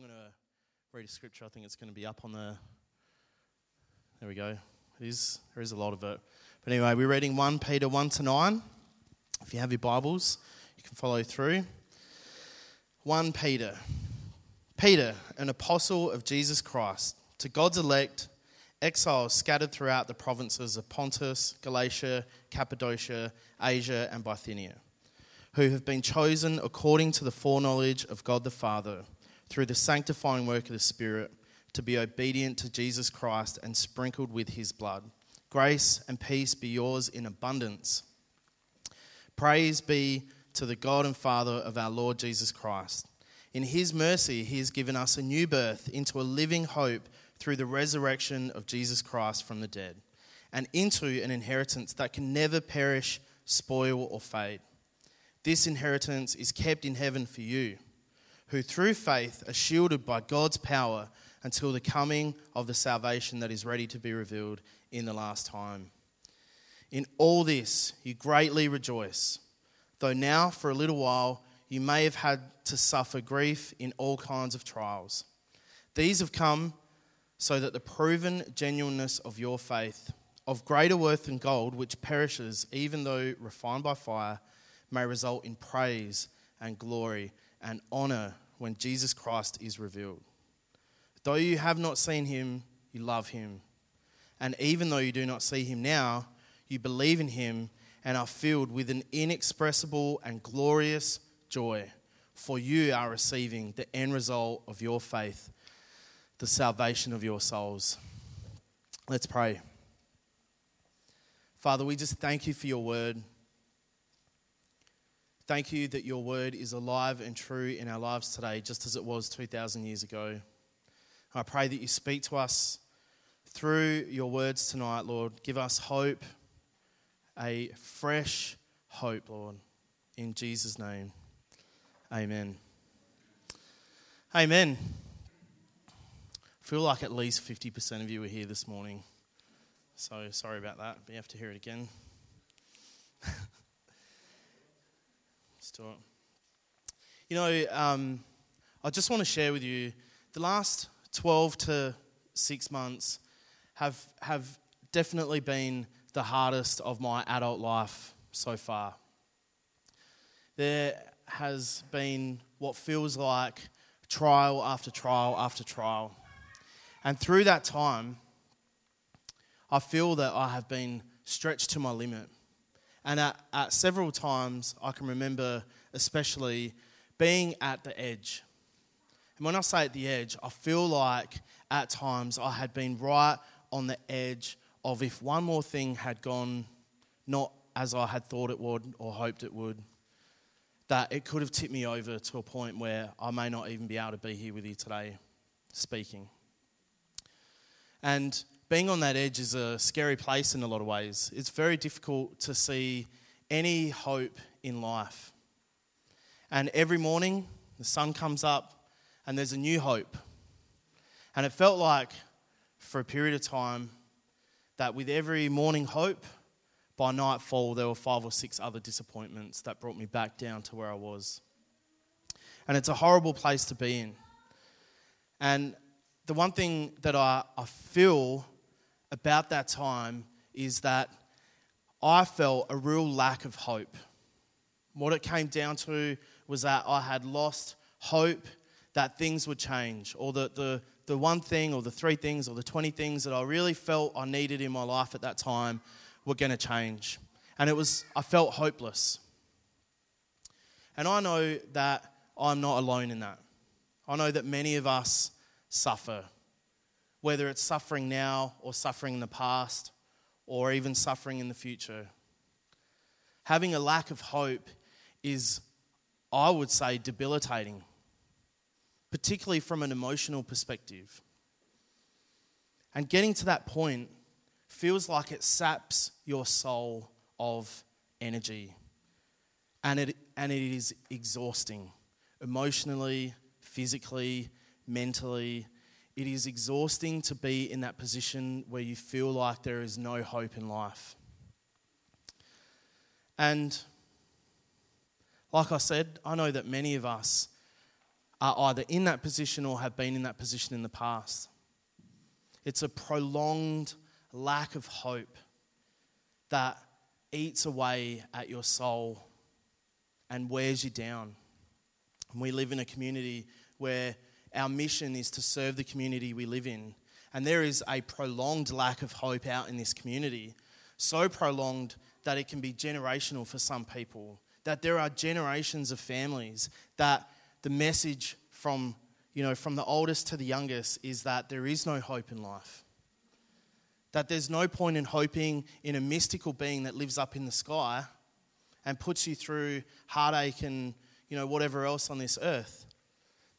I'm going to read a scripture. I think it's going to be up on the. There we go. It is, there is a lot of it. But anyway, we're reading 1 Peter 1 to 9. If you have your Bibles, you can follow through. 1 Peter. Peter, an apostle of Jesus Christ, to God's elect, exiles scattered throughout the provinces of Pontus, Galatia, Cappadocia, Asia, and Bithynia, who have been chosen according to the foreknowledge of God the Father, through the sanctifying work of the Spirit, to be obedient to Jesus Christ and sprinkled with his blood. Grace and peace be yours in abundance. Praise be to the God and Father of our Lord Jesus Christ. In his mercy, he has given us a new birth into a living hope through the resurrection of Jesus Christ from the dead, and into an inheritance that can never perish, spoil, or fade. This inheritance is kept in heaven for you, who through faith are shielded by God's power until the coming of the salvation that is ready to be revealed in the last time. In all this, you greatly rejoice, though now, for a little while, you may have had to suffer grief in all kinds of trials. These have come so that the proven genuineness of your faith, of greater worth than gold, which perishes even though refined by fire, may result in praise and glory and honor when Jesus Christ is revealed. Though you have not seen him, you love him. And even though you do not see him now, you believe in him and are filled with an inexpressible and glorious joy, for you are receiving the end result of your faith, the salvation of your souls. Let's pray. Father, we just thank you for your word. Thank you that your word is alive and true in our lives today, just as it was 2,000 years ago. I pray that you speak to us through your words tonight, Lord. Give us hope, a fresh hope, Lord. In Jesus' name, amen. Amen. I feel like at least 50% of you were here this morning. So sorry about that, but you have to hear it again. Do it. You know, um, I just want to share with you the last 12 to six months have, have definitely been the hardest of my adult life so far. There has been what feels like trial after trial after trial. And through that time, I feel that I have been stretched to my limit. And at, at several times, I can remember, especially, being at the edge and when I say at the edge, I feel like at times I had been right on the edge of if one more thing had gone not as I had thought it would or hoped it would, that it could have tipped me over to a point where I may not even be able to be here with you today speaking. And being on that edge is a scary place in a lot of ways. It's very difficult to see any hope in life. And every morning, the sun comes up, and there's a new hope. And it felt like, for a period of time, that with every morning hope, by nightfall, there were five or six other disappointments that brought me back down to where I was. And it's a horrible place to be in. And the one thing that I, I feel about that time is that I felt a real lack of hope. What it came down to was that I had lost hope that things would change, or the, the, the one thing, or the three things, or the 20 things that I really felt I needed in my life at that time were going to change. And it was, I felt hopeless. And I know that I'm not alone in that. I know that many of us suffer, whether it's suffering now or suffering in the past or even suffering in the future. Having a lack of hope is, I would say, debilitating particularly from an emotional perspective. And getting to that point feels like it saps your soul of energy. And it, and it is exhausting emotionally, physically, mentally. It is exhausting to be in that position where you feel like there is no hope in life. And like I said, I know that many of us are either in that position or have been in that position in the past. It's a prolonged lack of hope that eats away at your soul and wears you down. And we live in a community where our mission is to serve the community we live in. And there is a prolonged lack of hope out in this community, so prolonged that it can be generational for some people. That there are generations of families that the message from, you know, from the oldest to the youngest is that there is no hope in life. That there's no point in hoping in a mystical being that lives up in the sky and puts you through heartache and, you know, whatever else on this earth.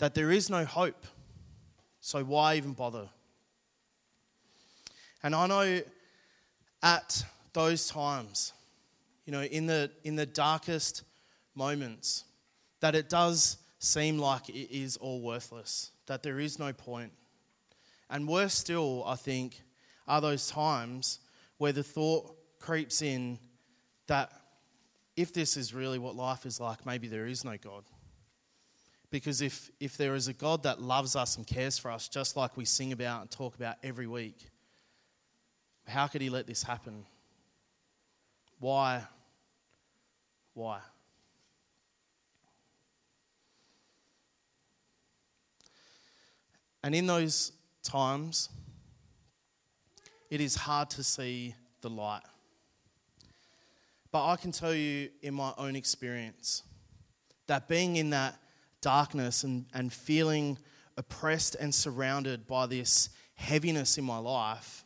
That there is no hope. So why even bother? And I know at those times, you know, in the, in the darkest moments, that it does seem like it is all worthless, that there is no point. And worse still, I think, are those times where the thought creeps in that if this is really what life is like, maybe there is no God. Because if, if there is a God that loves us and cares for us, just like we sing about and talk about every week, how could He let this happen? Why? Why? And in those times, it is hard to see the light. But I can tell you in my own experience that being in that darkness and, and feeling oppressed and surrounded by this heaviness in my life,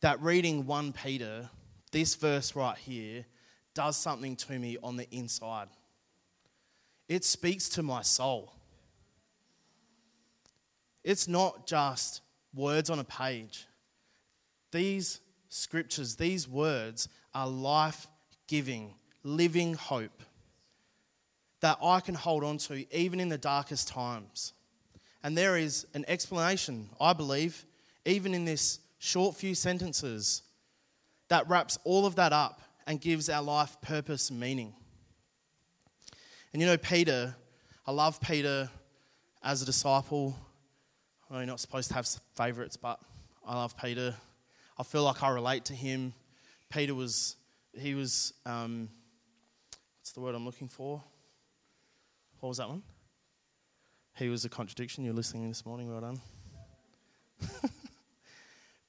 that reading 1 Peter, this verse right here, does something to me on the inside. It speaks to my soul. It's not just words on a page. These scriptures, these words are life giving, living hope that I can hold on to even in the darkest times. And there is an explanation, I believe, even in this short few sentences, that wraps all of that up and gives our life purpose and meaning. And you know, Peter, I love Peter as a disciple. I know you're not supposed to have favorites, but I love Peter. I feel like I relate to him. Peter was, he was, um, what's the word I'm looking for? What was that one? He was a contradiction. You're listening this morning. Well done.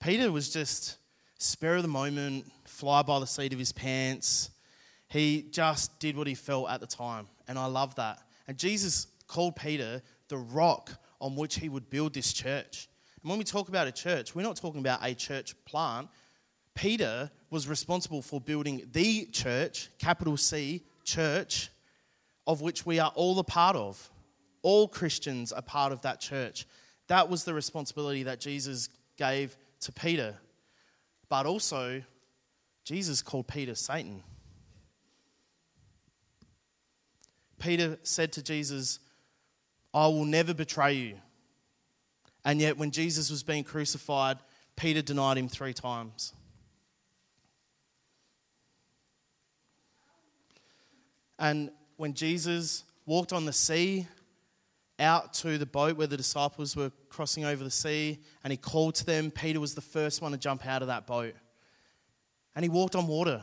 Peter was just spur of the moment, fly by the seat of his pants. He just did what he felt at the time. And I love that. And Jesus called Peter the rock on which he would build this church. And when we talk about a church, we're not talking about a church plant. Peter was responsible for building the church, capital C, church, of which we are all a part of. All Christians are part of that church. That was the responsibility that Jesus gave to Peter. But also, Jesus called Peter Satan. Peter said to Jesus, I will never betray you. And yet, when Jesus was being crucified, Peter denied him three times. And when Jesus walked on the sea out to the boat where the disciples were crossing over the sea and he called to them, Peter was the first one to jump out of that boat. And he walked on water.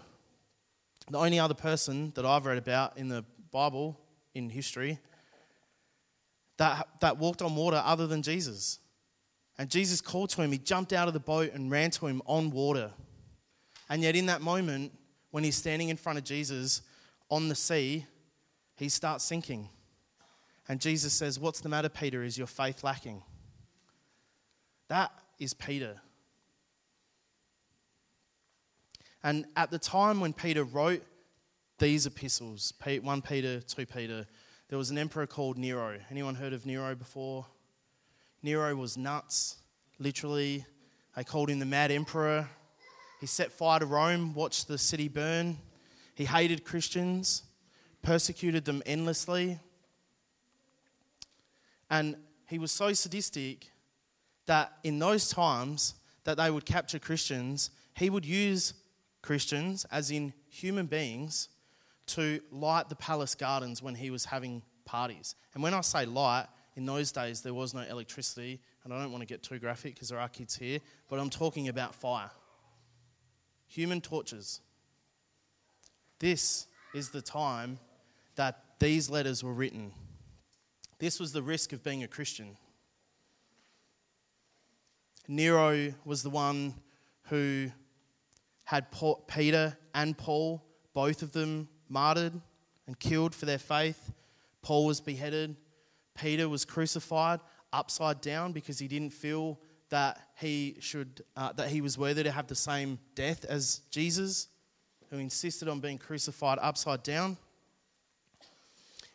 The only other person that I've read about in the Bible, in history, that, that walked on water other than Jesus. And Jesus called to him. He jumped out of the boat and ran to him on water. And yet, in that moment, when he's standing in front of Jesus on the sea, he starts sinking. And Jesus says, What's the matter, Peter? Is your faith lacking? That is Peter. And at the time when Peter wrote these epistles, 1 Peter, 2 Peter, there was an emperor called Nero. Anyone heard of Nero before? Nero was nuts, literally. They called him the Mad Emperor. He set fire to Rome, watched the city burn. He hated Christians, persecuted them endlessly. And he was so sadistic that in those times that they would capture Christians, he would use Christians, as in human beings, to light the palace gardens when he was having parties. And when I say light, in those days there was no electricity, and I don't want to get too graphic because there are kids here, but I'm talking about fire. Human torches. This is the time that these letters were written. This was the risk of being a Christian. Nero was the one who had Peter and Paul, both of them martyred and killed for their faith. Paul was beheaded. Peter was crucified upside down because he didn't feel that he should uh, that he was worthy to have the same death as Jesus, who insisted on being crucified upside down.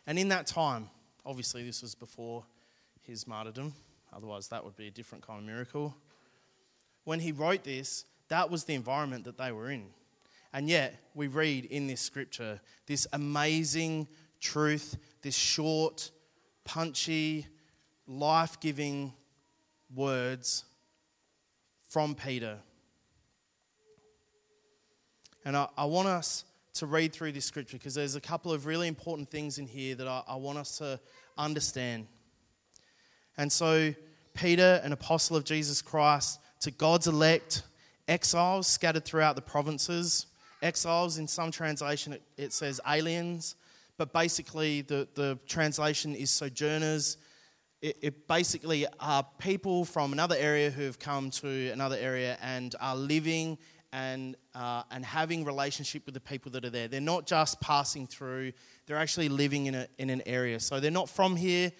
And in that time, obviously this was before his martyrdom, otherwise that would be a different kind of miracle. When he wrote this, that was the environment that they were in. And yet, we read in this scripture this amazing truth, this short, punchy, life giving words from Peter. And I, I, want us to read through this scripture because there's a couple of really important things in here that I, I want us to understand. And so, Peter, an apostle of Jesus Christ, to God's elect, exiles scattered throughout the provinces. Exiles, in some translation, it, it says aliens, but basically the, the translation is sojourners. It, it basically are people from another area who have come to another area and are living and, uh, and having relationship with the people that are there. They're not just passing through, they're actually living in, a, in an area. So they're not from here,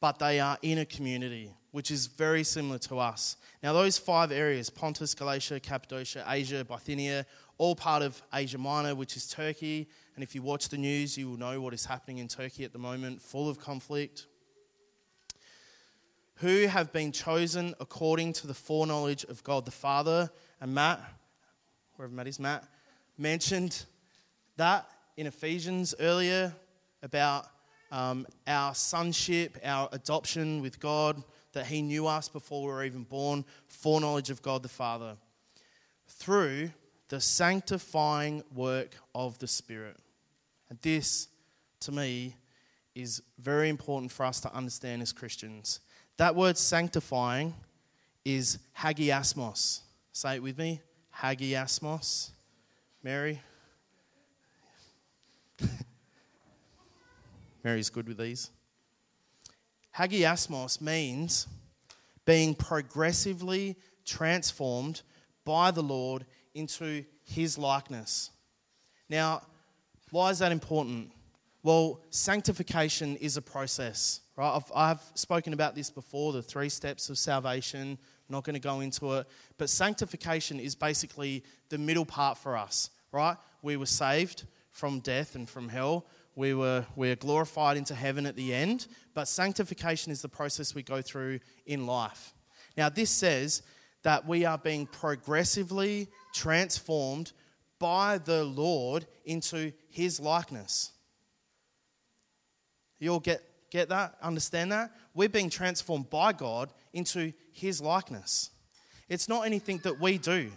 but they are in a community, which is very similar to us. Now, those five areas Pontus, Galatia, Cappadocia, Asia, Bithynia all part of Asia Minor, which is Turkey. And if you watch the news, you will know what is happening in Turkey at the moment, full of conflict. Who have been chosen according to the foreknowledge of God the Father. And Matt, wherever Matt is, Matt, mentioned that in Ephesians earlier about um, our sonship, our adoption with God, that He knew us before we were even born, foreknowledge of God the Father. Through the sanctifying work of the Spirit. And this, to me, is very important for us to understand as Christians. That word sanctifying is hagiasmos. Say it with me hagiasmos. Mary? Mary's good with these. Hagiasmos means being progressively transformed by the Lord into his likeness. Now, why is that important? Well, sanctification is a process, right? I've, I've spoken about this before the three steps of salvation. I'm not going to go into it. But sanctification is basically the middle part for us, right? We were saved from death and from hell. We were, we are glorified into heaven at the end. But sanctification is the process we go through in life. Now, this says that we are being progressively transformed by the Lord into his likeness. You all get, get that? Understand that? We're being transformed by God into his likeness. It's not anything that we do.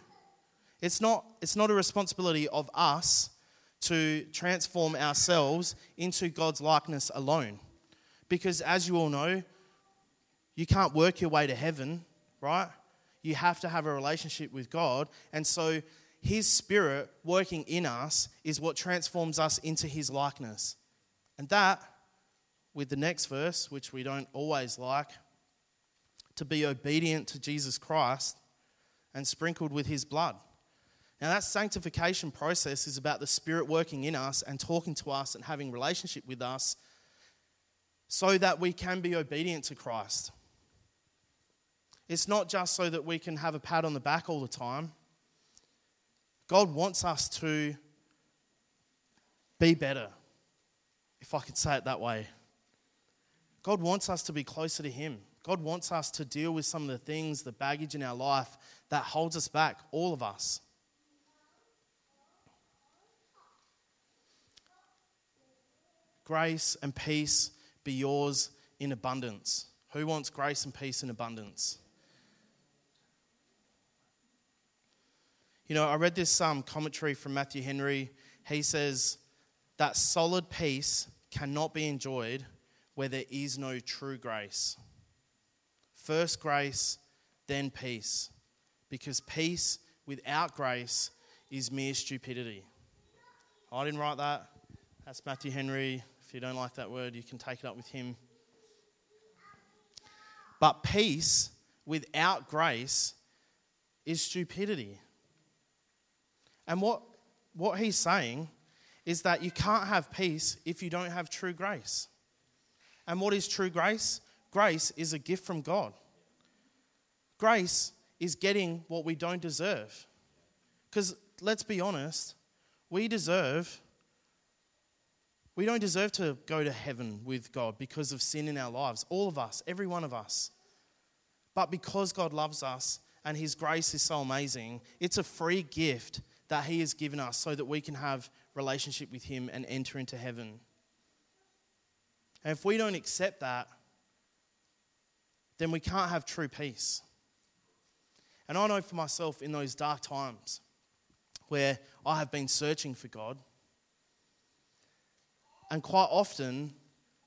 It's not, it's not a responsibility of us to transform ourselves into God's likeness alone. Because as you all know, you can't work your way to heaven, right? you have to have a relationship with God. And so His Spirit working in us is what transforms us into His likeness. And that, with the next verse, which we don't always like, to be obedient to Jesus Christ and sprinkled with His blood. Now, that sanctification process is about the Spirit working in us and talking to us and having relationship with us so that we can be obedient to Christ. It's not just so that we can have a pat on the back all the time. God wants us to be better, if I could say it that way. God wants us to be closer to Him. God wants us to deal with some of the things, the baggage in our life that holds us back, all of us. Grace and peace be yours in abundance. Who wants grace and peace in abundance? You know, I read this um, commentary from Matthew Henry. He says that solid peace cannot be enjoyed where there is no true grace. First grace, then peace. Because peace without grace is mere stupidity. I didn't write that. That's Matthew Henry. If you don't like that word, you can take it up with him. But peace without grace is stupidity. And what, what he's saying is that you can't have peace if you don't have true grace. And what is true grace? Grace is a gift from God. Grace is getting what we don't deserve. Because let's be honest, we deserve, we don't deserve to go to heaven with God because of sin in our lives. All of us, every one of us. But because God loves us and His grace is so amazing, it's a free gift that He has given us so that we can have relationship with Him and enter into heaven. And if we don't accept that, then we can't have true peace. And I know for myself in those dark times where I have been searching for God, and quite often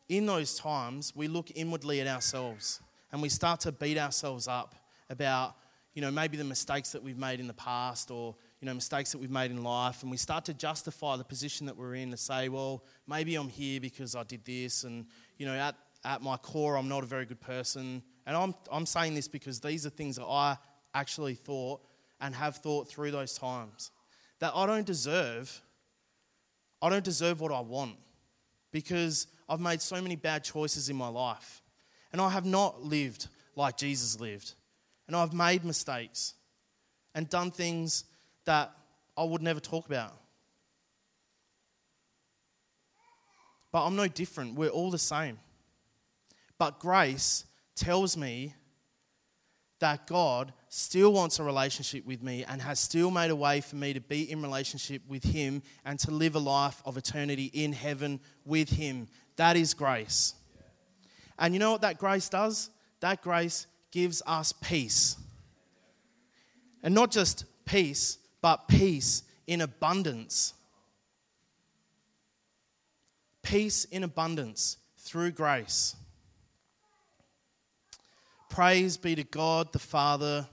in those times we look inwardly at ourselves and we start to beat ourselves up about, you know, maybe the mistakes that we've made in the past or, you know, mistakes that we've made in life. And we start to justify the position that we're in to say, well, maybe I'm here because I did this. And, you know, at, at my core, I'm not a very good person. And I'm, I'm saying this because these are things that I actually thought and have thought through those times that I don't deserve. I don't deserve what I want because I've made so many bad choices in my life. And I have not lived like Jesus lived. And I've made mistakes and done things that I would never talk about. But I'm no different. We're all the same. But grace tells me that God still wants a relationship with me and has still made a way for me to be in relationship with Him and to live a life of eternity in heaven with Him. That is grace. And you know what that grace does? That grace gives us peace. And not just peace, but peace in abundance. Peace in abundance through grace. Praise be to God, the Father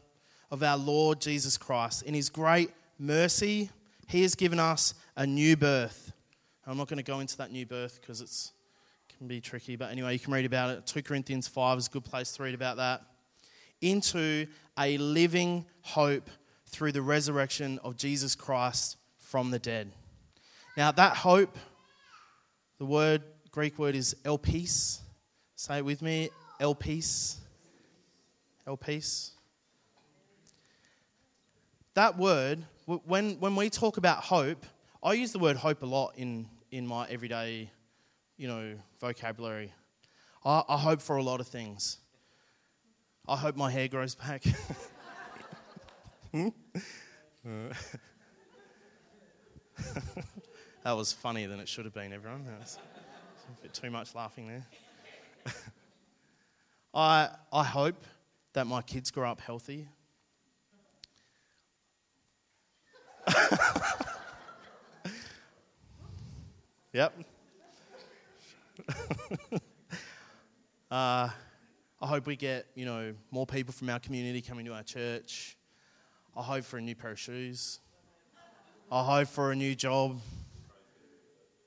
of our Lord Jesus Christ. In his great mercy, he has given us a new birth. I'm not going to go into that new birth because it can be tricky, but anyway, you can read about it. 2 Corinthians 5 is a good place to read about that. Into a living hope through the resurrection of Jesus Christ from the dead. Now, that hope, the word, Greek word is elpis. Say it with me, elpis peace. That word, when, when we talk about hope, I use the word hope a lot in, in my everyday, you know, vocabulary. I, I hope for a lot of things. I hope my hair grows back. that was funnier than it should have been, everyone. That was a bit too much laughing there. I, I hope that my kids grow up healthy. yep. uh, I hope we get, you know, more people from our community coming to our church. I hope for a new pair of shoes. I hope for a new job.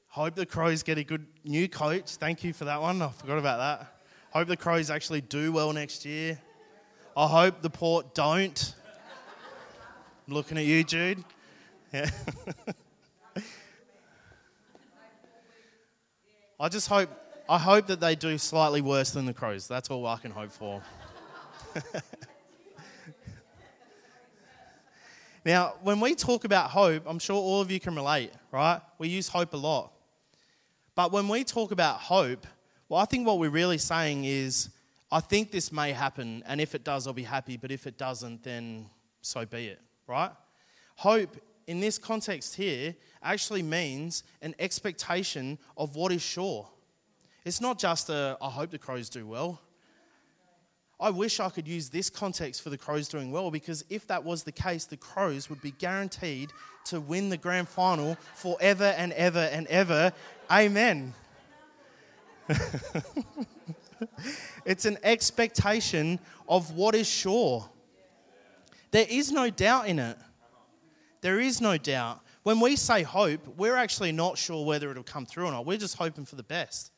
Hope the Crows get a good new coach. Thank you for that one. I forgot about that. Hope the Crows actually do well next year. I hope the port don't. I'm looking at you, Jude. Yeah. I just hope I hope that they do slightly worse than the crows. That's all I can hope for. now, when we talk about hope, I'm sure all of you can relate, right? We use hope a lot. But when we talk about hope, well, I think what we're really saying is I think this may happen, and if it does, I'll be happy, but if it doesn't, then so be it, right? Hope in this context here actually means an expectation of what is sure. It's not just a, I hope the crows do well. I wish I could use this context for the Crows doing well because if that was the case, the Crows would be guaranteed to win the grand final forever and ever and ever. Amen. it's an expectation of what is sure. There is no doubt in it. There is no doubt. When we say hope, we're actually not sure whether it'll come through or not. We're just hoping for the best.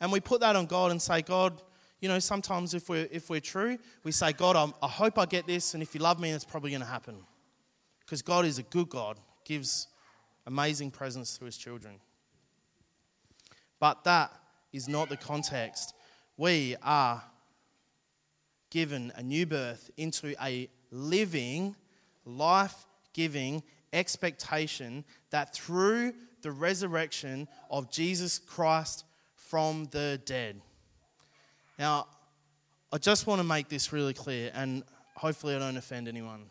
And we put that on God and say, God, you know, sometimes if we're, if we're true, we say, God, I'm, i hope I get this, and if you love me, it's probably going to happen. Because God is a good God, gives amazing presents to his children. But that is not the context. We are given a new birth into a living, life giving expectation that through the resurrection of Jesus Christ from the dead. Now, I just want to make this really clear, and hopefully, I don't offend anyone.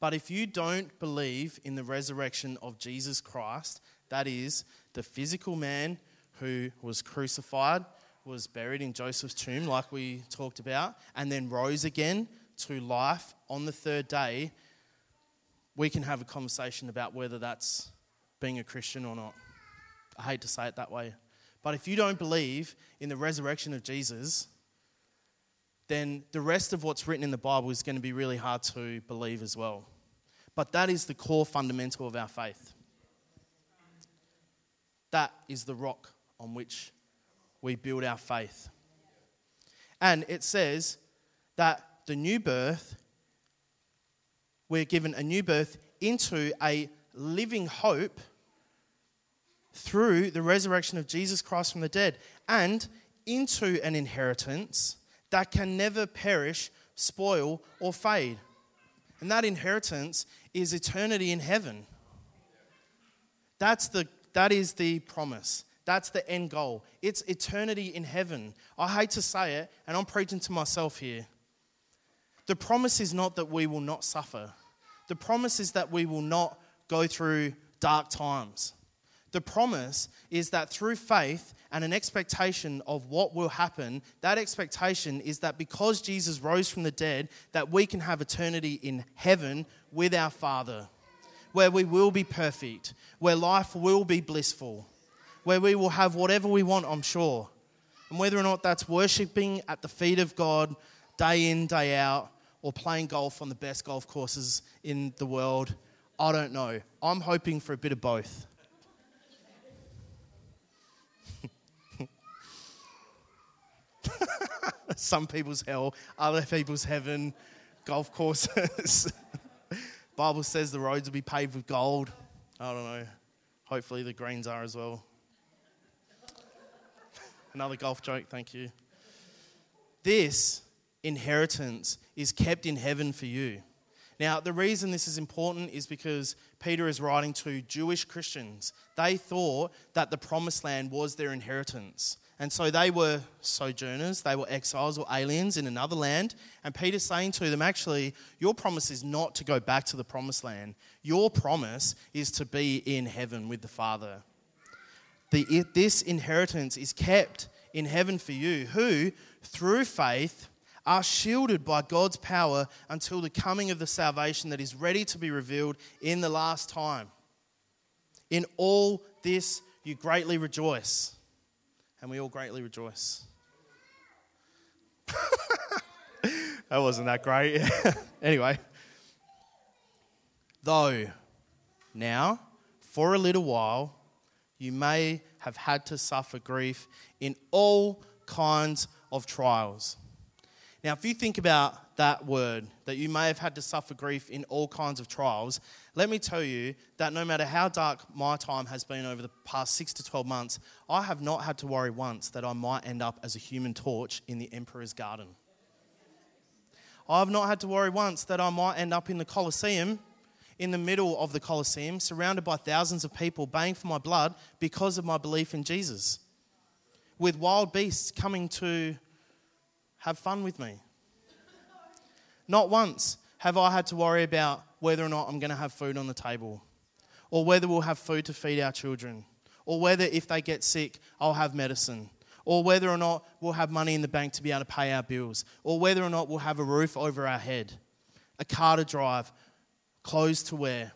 But if you don't believe in the resurrection of Jesus Christ, that is, the physical man who was crucified, was buried in Joseph's tomb, like we talked about, and then rose again to life on the third day, we can have a conversation about whether that's being a Christian or not. I hate to say it that way. But if you don't believe in the resurrection of Jesus, then the rest of what's written in the Bible is going to be really hard to believe as well. But that is the core fundamental of our faith. That is the rock on which we build our faith. And it says that the new birth, we're given a new birth into a living hope through the resurrection of Jesus Christ from the dead and into an inheritance that can never perish, spoil, or fade. And that inheritance is eternity in heaven. That's the, that is the promise. That's the end goal. It's eternity in heaven. I hate to say it, and I'm preaching to myself here. The promise is not that we will not suffer, the promise is that we will not go through dark times. The promise is that through faith and an expectation of what will happen, that expectation is that because Jesus rose from the dead, that we can have eternity in heaven with our Father, where we will be perfect, where life will be blissful, where we will have whatever we want, I'm sure. And whether or not that's worshiping at the feet of God day in, day out, or playing golf on the best golf courses in the world, I don't know. I'm hoping for a bit of both. Some people's hell, other people's heaven, golf courses. Bible says the roads will be paved with gold. I don't know. Hopefully the greens are as well. Another golf joke, thank you. This inheritance is kept in heaven for you. Now, the reason this is important is because Peter is writing to Jewish Christians. They thought that the promised land was their inheritance. And so they were sojourners, they were exiles or aliens in another land. And Peter's saying to them, actually, your promise is not to go back to the promised land. Your promise is to be in heaven with the Father. The, this inheritance is kept in heaven for you, who, through faith, are shielded by God's power until the coming of the salvation that is ready to be revealed in the last time. In all this, you greatly rejoice and we all greatly rejoice. that wasn't that great. anyway, though now, for a little while, you may have had to suffer grief in all kinds of trials. Now, if you think about that word, that you may have had to suffer grief in all kinds of trials, let me tell you that no matter how dark my time has been over the past six to 12 months, I have not had to worry once that I might end up as a human torch in the Emperor's Garden. I've not had to worry once that I might end up in the Colosseum, in the middle of the Colosseum, surrounded by thousands of people baying for my blood because of my belief in Jesus, with wild beasts coming to have fun with me. Not once have I had to worry about whether or not I'm going to have food on the table, or whether we'll have food to feed our children, or whether if they get sick, I'll have medicine, or whether or not we'll have money in the bank to be able to pay our bills, or whether or not we'll have a roof over our head, a car to drive, clothes to wear,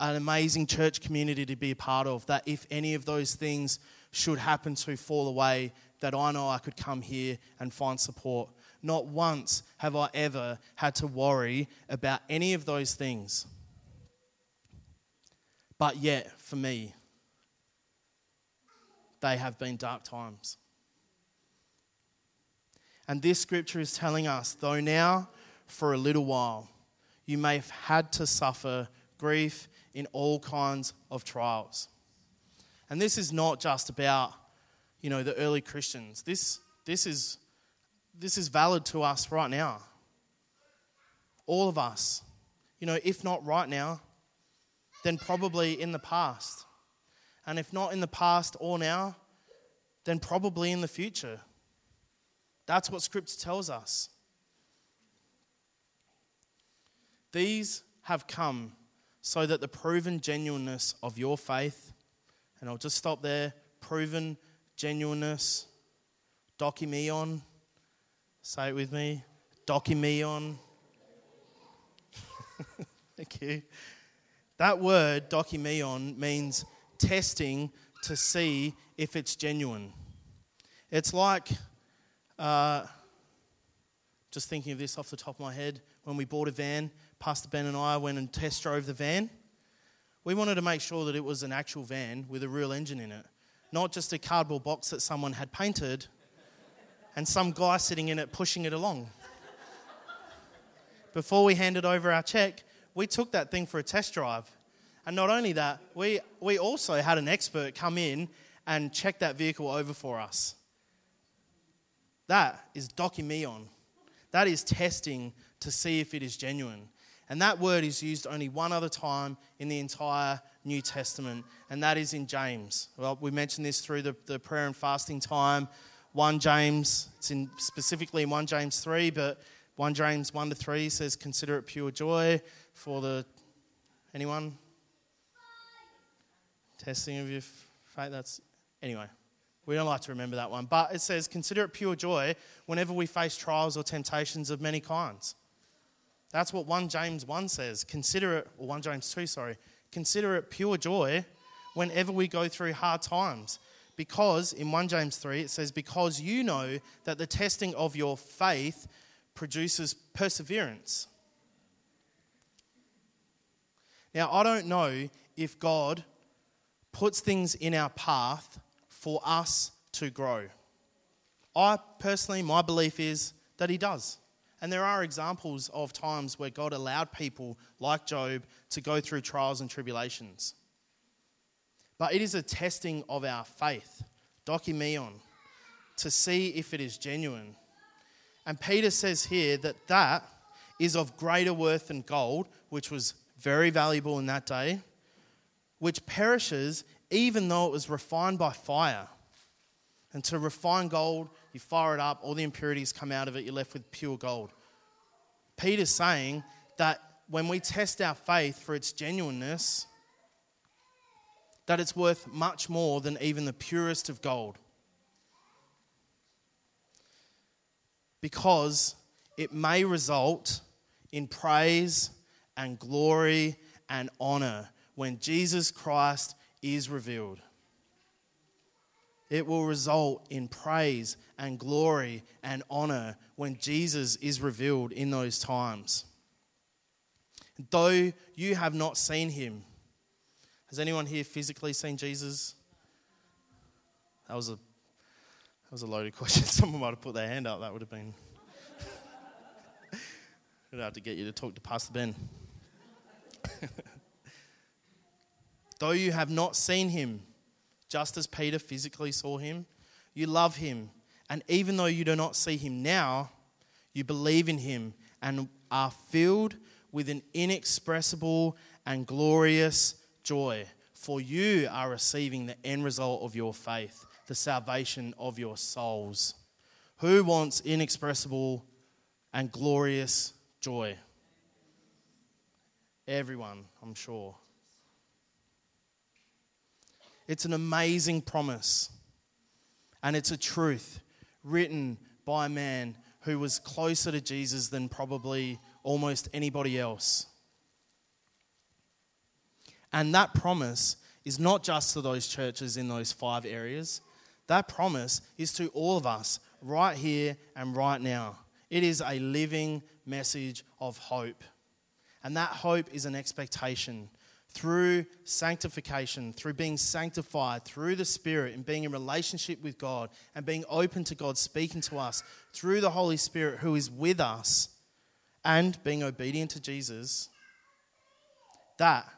an amazing church community to be a part of, that if any of those things should happen to fall away, that I know I could come here and find support. Not once have I ever had to worry about any of those things. But yet, for me, they have been dark times. And this scripture is telling us, though now, for a little while, you may have had to suffer grief in all kinds of trials. And this is not just about, you know, the early Christians. This, this, is, this is valid to us right now. All of us. You know, if not right now, then probably in the past. And if not in the past or now, then probably in the future. That's what Scripture tells us. These have come so that the proven genuineness of your faith, and I'll just stop there, proven genuineness, dokimion, say it with me, dokimion. Thank you. That word, dokimion, means testing to see if it's genuine. It's like, uh, just thinking of this off the top of my head, when we bought a van, Pastor Ben and I went and test drove the van. We wanted to make sure that it was an actual van with a real engine in it, not just a cardboard box that someone had painted and some guy sitting in it pushing it along. Before we handed over our check, we took that thing for a test drive. And not only that, we, we also had an expert come in and check that vehicle over for us. That is dokimion. That is testing to see if it is genuine. And that word is used only one other time in the entire New Testament, and that is in James. Well, we mentioned this through the, the prayer and fasting time. 1 James, it's in specifically in 1 James 3, but 1 James 1 to 3 says, Consider it pure joy for the. Anyone? Testing of your faith. That's. Anyway, we don't like to remember that one. But it says, Consider it pure joy whenever we face trials or temptations of many kinds that's what 1 James 1 says. Consider it, or 1 James 2, sorry. Consider it pure joy whenever we go through hard times. Because in 1 James 3, it says, Because you know that the testing of your faith produces perseverance. Now, I don't know if God puts things in our path for us to grow. I personally, my belief is that He does. And there are examples of times where God allowed people like Job to go through trials and tribulations. But it is a testing of our faith, dokimion, to see if it is genuine. And Peter says here that that is of greater worth than gold, which was very valuable in that day, which perishes even though it was refined by fire. And to refine gold, you fire it up, all the impurities come out of it, you're left with pure gold. Peter's saying that when we test our faith for its genuineness, that it's worth much more than even the purest of gold. Because it may result in praise and glory and honor when Jesus Christ is revealed it will result in praise and glory and honor when Jesus is revealed in those times. Though you have not seen him, has anyone here physically seen Jesus? That was a that was a loaded question. Someone might have put their hand up. That would have been. I'd have to get you to talk to Pastor Ben. Though you have not seen him, just as Peter physically saw him. You love him. And even though you do not see him now, you believe in him and are filled with an inexpressible and glorious joy. For you are receiving the end result of your faith, the salvation of your souls. Who wants inexpressible and glorious joy? Everyone, I'm sure. It's an amazing promise. And it's a truth written by a man who was closer to Jesus than probably almost anybody else. And that promise is not just to those churches in those five areas, that promise is to all of us right here and right now. It is a living message of hope. And that hope is an expectation through sanctification, through being sanctified through the Spirit and being in relationship with God and being open to God speaking to us through the Holy Spirit who is with us and being obedient to Jesus, that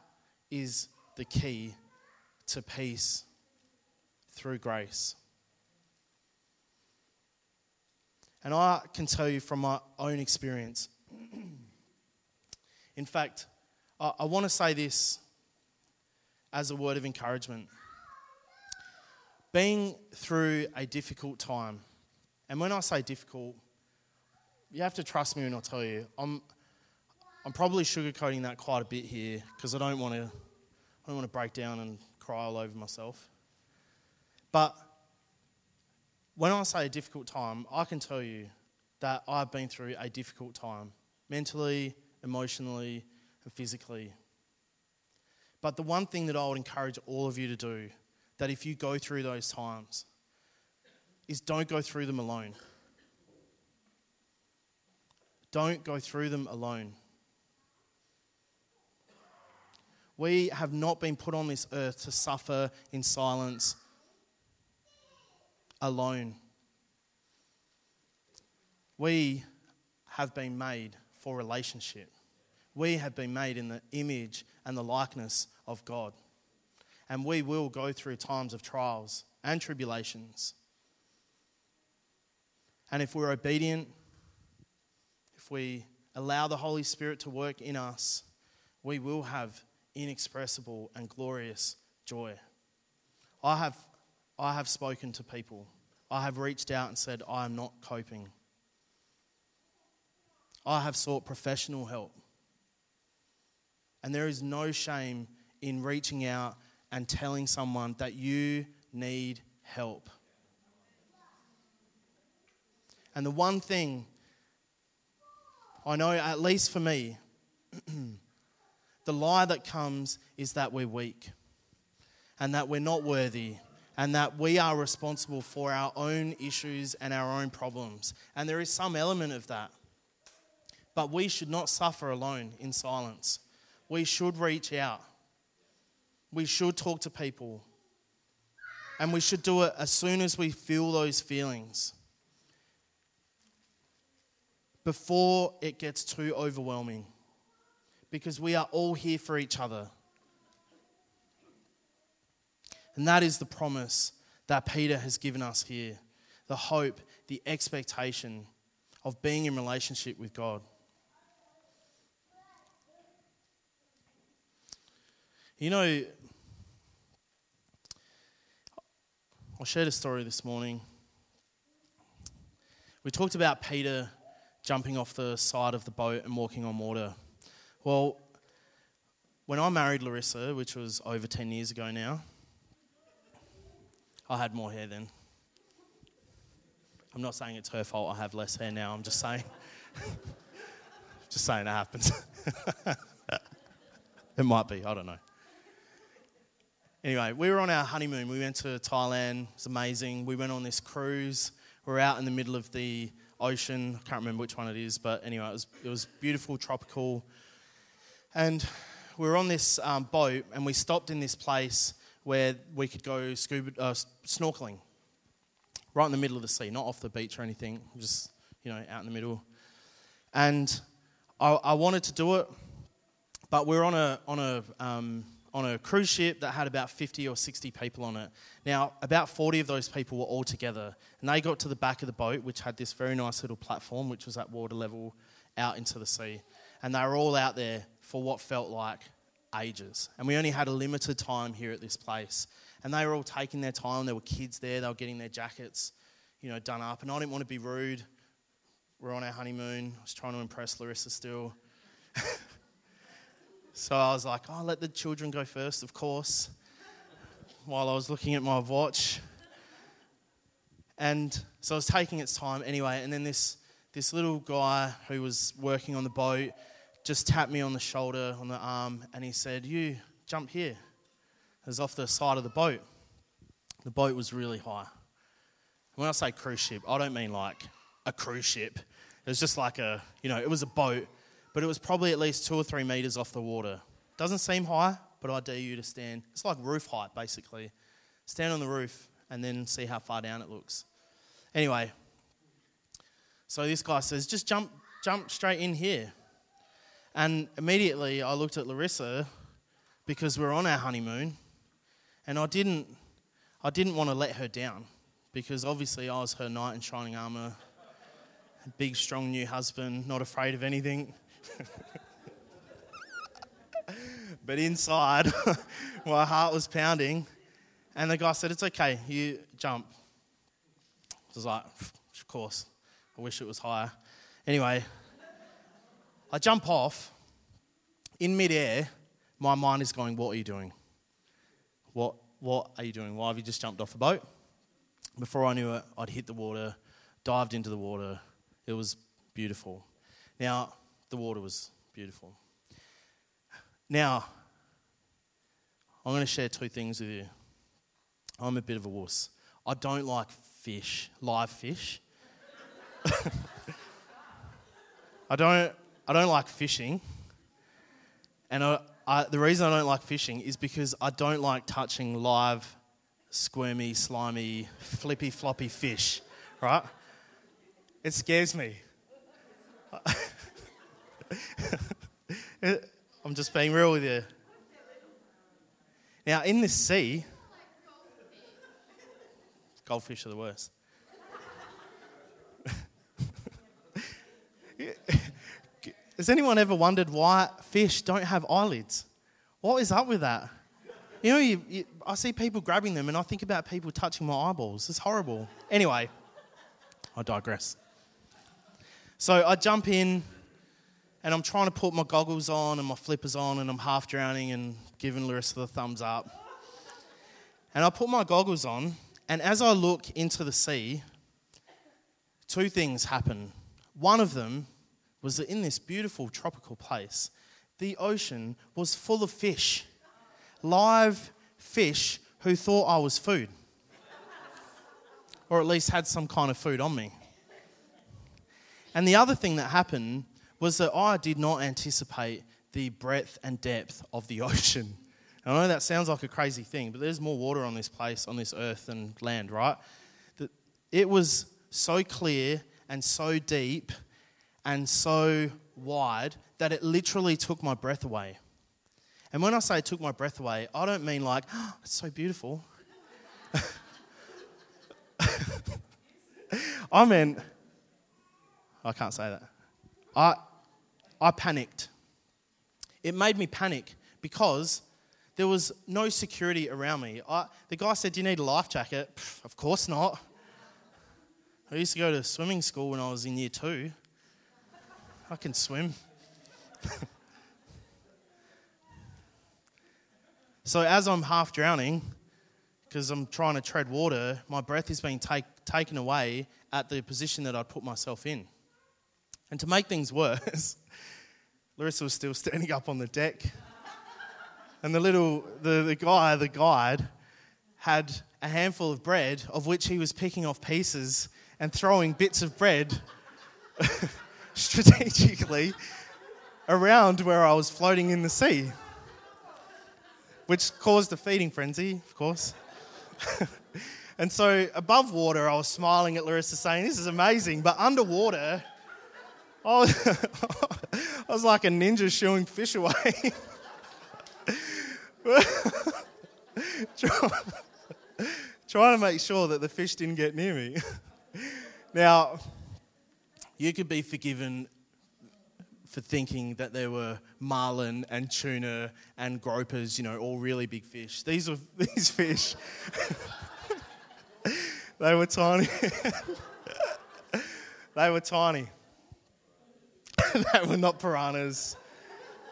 is the key to peace through grace. And I can tell you from my own experience. In fact, I, I want to say this as a word of encouragement. Being through a difficult time, and when I say difficult, you have to trust me when I tell you. I'm, I'm probably sugarcoating that quite a bit here because I don't want to, I don't want to break down and cry all over myself. But when I say a difficult time, I can tell you that I've been through a difficult time mentally, emotionally, and physically. But the one thing that I would encourage all of you to do, that if you go through those times, is don't go through them alone. Don't go through them alone. We have not been put on this earth to suffer in silence alone. We have been made for relationship. We have been made in the image and the likeness of God. And we will go through times of trials and tribulations. And if we're obedient, if we allow the Holy Spirit to work in us, we will have inexpressible and glorious joy. I have, I have spoken to people. I have reached out and said, I am not coping. I have sought professional help. And there is no shame in reaching out and telling someone that you need help. And the one thing I know, at least for me, the lie that comes is that we're weak and that we're not worthy and that we are responsible for our own issues and our own problems. And there is some element of that. But we should not suffer alone in silence. We should reach out. We should talk to people. And we should do it as soon as we feel those feelings. Before it gets too overwhelming. Because we are all here for each other. And that is the promise that Peter has given us here the hope, the expectation of being in relationship with God. You know, I shared a story this morning. We talked about Peter jumping off the side of the boat and walking on water. Well, when I married Larissa, which was over 10 years ago now, I had more hair then. I'm not saying it's her fault I have less hair now, I'm just saying. just saying it happens. it might be, I don't know. Anyway, we were on our honeymoon. We went to Thailand. It was amazing. We went on this cruise. We are out in the middle of the ocean. I can't remember which one it is, but anyway, it was, it was beautiful, tropical. And we were on this um, boat, and we stopped in this place where we could go scuba uh, snorkeling, right in the middle of the sea, not off the beach or anything, just you know out in the middle. And I, I wanted to do it, but we are on a on a um, on a cruise ship that had about 50 or 60 people on it. Now, about 40 of those people were all together, and they got to the back of the boat, which had this very nice little platform, which was at water level out into the sea. And they were all out there for what felt like ages. And we only had a limited time here at this place. And they were all taking their time. There were kids there, they were getting their jackets, you know, done up. And I didn't want to be rude. We're on our honeymoon. I was trying to impress Larissa still. So I was like, oh, let the children go first, of course, while I was looking at my watch. And so I was taking its time anyway. And then this, this little guy who was working on the boat just tapped me on the shoulder, on the arm, and he said, You jump here. It was off the side of the boat. The boat was really high. When I say cruise ship, I don't mean like a cruise ship. It was just like a, you know, it was a boat, but it was probably at least two or three meters off the water. Doesn't seem high, but I dare you to stand. It's like roof height, basically. Stand on the roof and then see how far down it looks. Anyway, so this guy says, just jump, jump straight in here. And immediately I looked at Larissa because we're on our honeymoon, and I didn't, I didn't want to let her down because obviously I was her knight in shining armor, big, strong new husband, not afraid of anything. but inside, my heart was pounding, and the guy said, It's okay, you jump. I was like, Of course, I wish it was higher. Anyway, I jump off. In midair, my mind is going, What are you doing? What, what are you doing? Why have you just jumped off the boat? Before I knew it, I'd hit the water, dived into the water. It was beautiful. Now, the water was beautiful. Now, I'm going to share two things with you. I'm a bit of a wuss. I don't like fish, live fish. I don't. I don't like fishing, and I, I, the reason I don't like fishing is because I don't like touching live, squirmy, slimy, flippy, floppy fish. Right? It scares me. I'm just being real with you. Now, in this sea, goldfish are the worst. Has anyone ever wondered why fish don't have eyelids? What is up with that? You know, you, you, I see people grabbing them and I think about people touching my eyeballs. It's horrible. Anyway, I digress. So I jump in and I'm trying to put my goggles on and my flippers on and I'm half drowning and giving Larissa the thumbs up. And I put my goggles on and as I look into the sea, two things happen. One of them was that in this beautiful tropical place, the ocean was full of fish, live fish who thought I was food, or at least had some kind of food on me. And the other thing that happened was that I did not anticipate the breadth and depth of the ocean. I know that sounds like a crazy thing, but there's more water on this place, on this earth, than land, right? That It was so clear and so deep and so wide that it literally took my breath away. And when I say took my breath away, I don't mean like, oh, it's so beautiful. I mean, I can't say that. I, I panicked. It made me panic because there was no security around me. I, the guy said, Do you need a life jacket? Pff, of course not. I used to go to swimming school when I was in year two. I can swim. so, as I'm half drowning, because I'm trying to tread water, my breath is being take, taken away at the position that I'd put myself in. And to make things worse, Larissa was still standing up on the deck. And the little, the, the guy, the guide, had a handful of bread, of which he was picking off pieces and throwing bits of bread strategically around where I was floating in the sea, which caused a feeding frenzy, of course. and so above water, I was smiling at Larissa saying, This is amazing. But underwater, I was, I was like a ninja shooing fish away. trying to make sure that the fish didn't get near me. now, you could be forgiven for thinking that there were marlin and tuna and gropers, you know, all really big fish. These were these fish. they were tiny. they were tiny. they were not piranhas.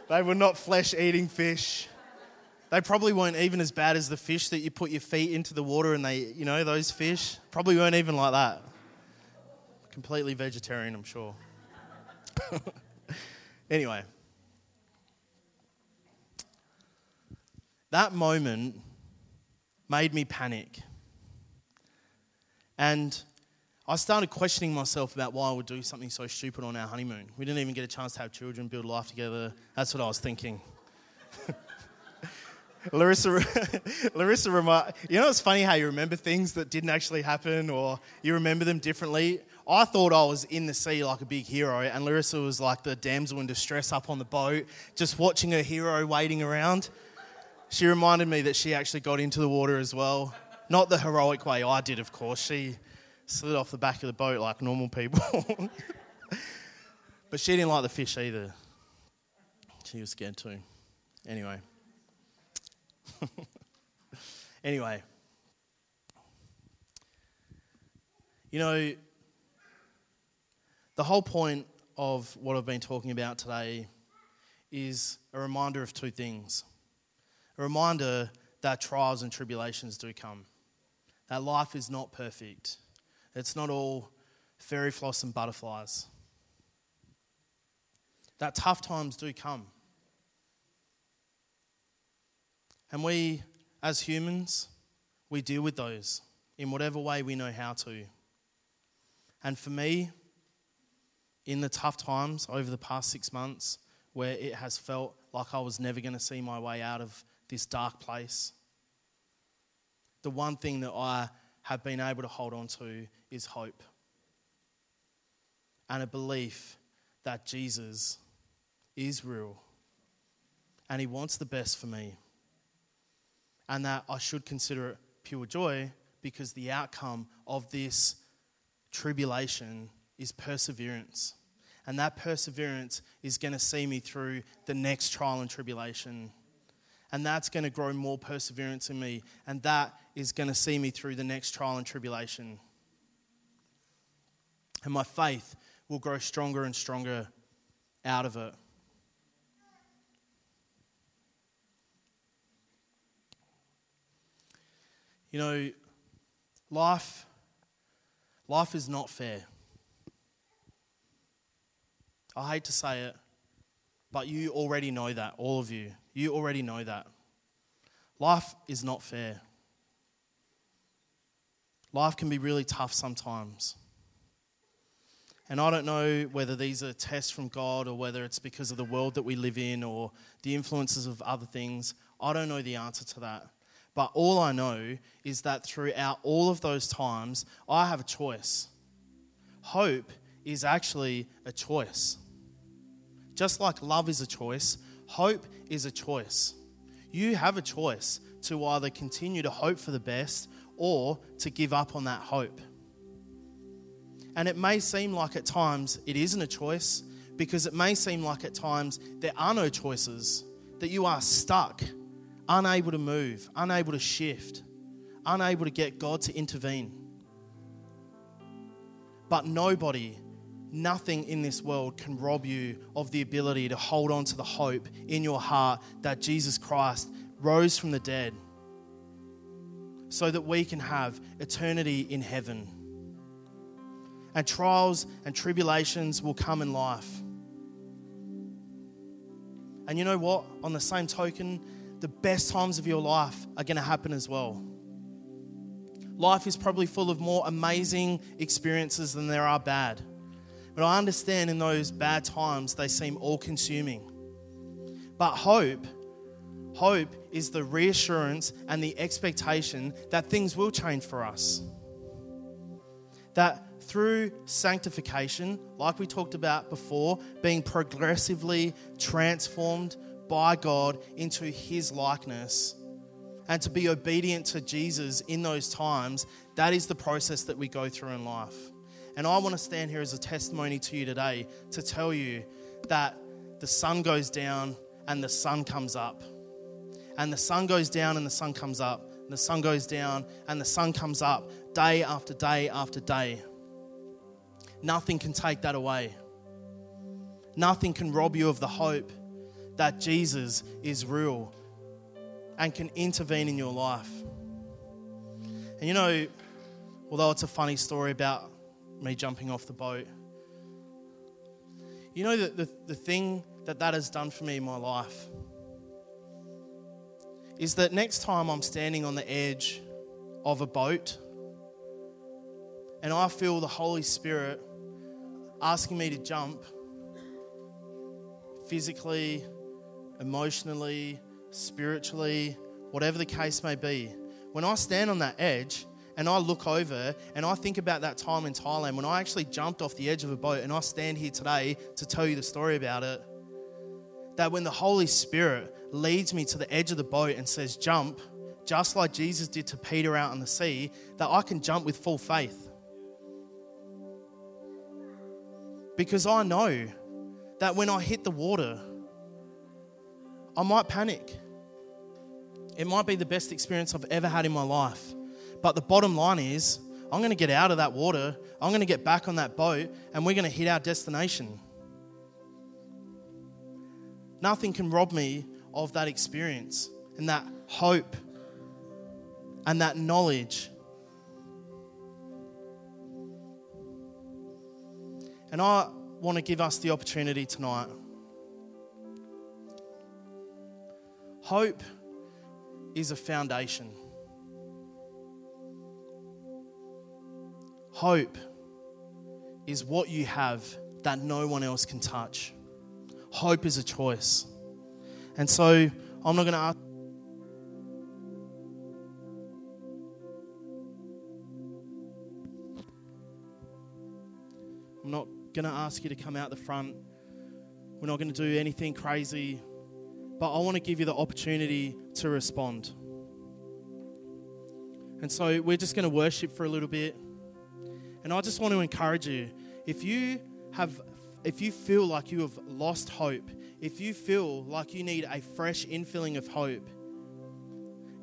They were not flesh eating fish. they probably weren't even as bad as the fish that you put your feet into the water and they, you know, those fish probably weren't even like that. Completely vegetarian, I'm sure. anyway, that moment made me panic. And I started questioning myself about why I would do something so stupid on our honeymoon. We didn't even get a chance to have children, build life together. That's what I was thinking. Larissa, Larissa, remi- you know, it's funny how you remember things that didn't actually happen or you remember them differently. I thought I was in the sea like a big hero, and Larissa was like the damsel in distress up on the boat, just watching her hero waiting around. She reminded me that she actually got into the water as well. Not the heroic way I did, of course. She slid off the back of the boat like normal people. but she didn't like the fish either. She was scared too. Anyway. anyway. You know, the whole point of what I've been talking about today is a reminder of two things. A reminder that trials and tribulations do come, that life is not perfect, it's not all fairy floss and butterflies. That tough times do come. And we, as humans, we deal with those in whatever way we know how to. And for me, in the tough times over the past six months, where it has felt like I was never going to see my way out of this dark place, the one thing that I have been able to hold on to is hope and a belief that Jesus is real and he wants the best for me and that I should consider it pure joy because the outcome of this tribulation is perseverance. And that perseverance is going to see me through the next trial and tribulation. And that's going to grow more perseverance in me. And that is going to see me through the next trial and tribulation. And my faith will grow stronger and stronger out of it. You know, life life is not fair. I hate to say it, but you already know that, all of you. You already know that. Life is not fair. Life can be really tough sometimes. And I don't know whether these are tests from God or whether it's because of the world that we live in or the influences of other things. I don't know the answer to that. But all I know is that throughout all of those times, I have a choice. Hope is actually a choice. Just like love is a choice, hope is a choice. You have a choice to either continue to hope for the best or to give up on that hope. And it may seem like at times it isn't a choice because it may seem like at times there are no choices, that you are stuck, unable to move, unable to shift, unable to get God to intervene. But nobody, nothing in this world can rob you of the ability to hold on to the hope in your heart that Jesus Christ rose from the dead so that we can have eternity in heaven. And trials and tribulations will come in life. And you know what? On the same token, the best times of your life are going to happen as well. Life is probably full of more amazing experiences than there are bad. But I understand in those bad times, they seem all consuming. But hope, hope is the reassurance and the expectation that things will change for us. That through sanctification, like we talked about before, being progressively transformed by God into His likeness, and to be obedient to Jesus in those times, that is the process that we go through in life. And I want to stand here as a testimony to you today to tell you that the sun goes down and the sun comes up and the sun goes down and the sun comes up, and the sun goes down and the sun comes up day after day after day. Nothing can take that away. Nothing can rob you of the hope that Jesus is real and can intervene in your life. And you know, although it's a funny story about me jumping off the boat, you know that the, the thing that that has done for me in my life is that next time I'm standing on the edge of a boat and I feel the Holy Spirit asking me to jump physically, emotionally, spiritually, whatever the case may be, when I stand on that edge and I look over and I think about that time in Thailand when I actually jumped off the edge of a boat and I stand here today to tell you the story about it, that when the Holy Spirit leads me to the edge of the boat and says, jump, just like Jesus did to Peter out on the sea, that I can jump with full faith. Because I know that when I hit the water, I might panic. It might be the best experience I've ever had in my life. But the bottom line is, I'm going to get out of that water, I'm going to get back on that boat, and we're going to hit our destination. Nothing can rob me of that experience and that hope and that knowledge. And I want to give us the opportunity tonight. Hope is a foundation. Hope is what you have that no one else can touch. Hope is a choice. And so I'm not going to ask. I'm not going to ask you to come out the front. We're not going to do anything crazy. But I want to give you the opportunity to respond. And so we're just going to worship for a little bit. And I just want to encourage you if you have if you feel like you have lost hope, if you feel like you need a fresh infilling of hope,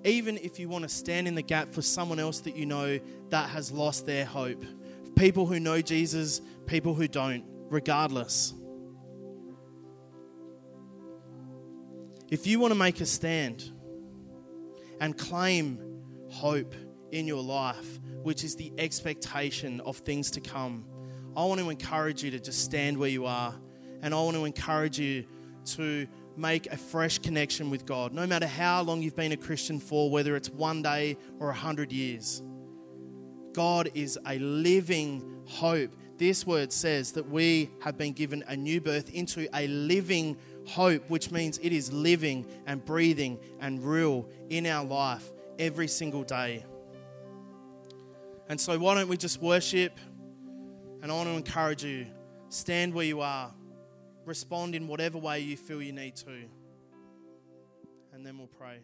even if you want to stand in the gap for someone else that you know that has lost their hope, people who know Jesus, people who don't, regardless. If you want to make a stand and claim hope in your life, which is the expectation of things to come, I want to encourage you to just stand where you are. And I want to encourage you to make a fresh connection with God, no matter how long you've been a Christian for, whether it's one day or a hundred years. God is a living hope. This word says that we have been given a new birth into a living hope, which means it is living and breathing and real in our life every single day. And so, why don't we just worship? And I want to encourage you stand where you are, respond in whatever way you feel you need to, and then we'll pray.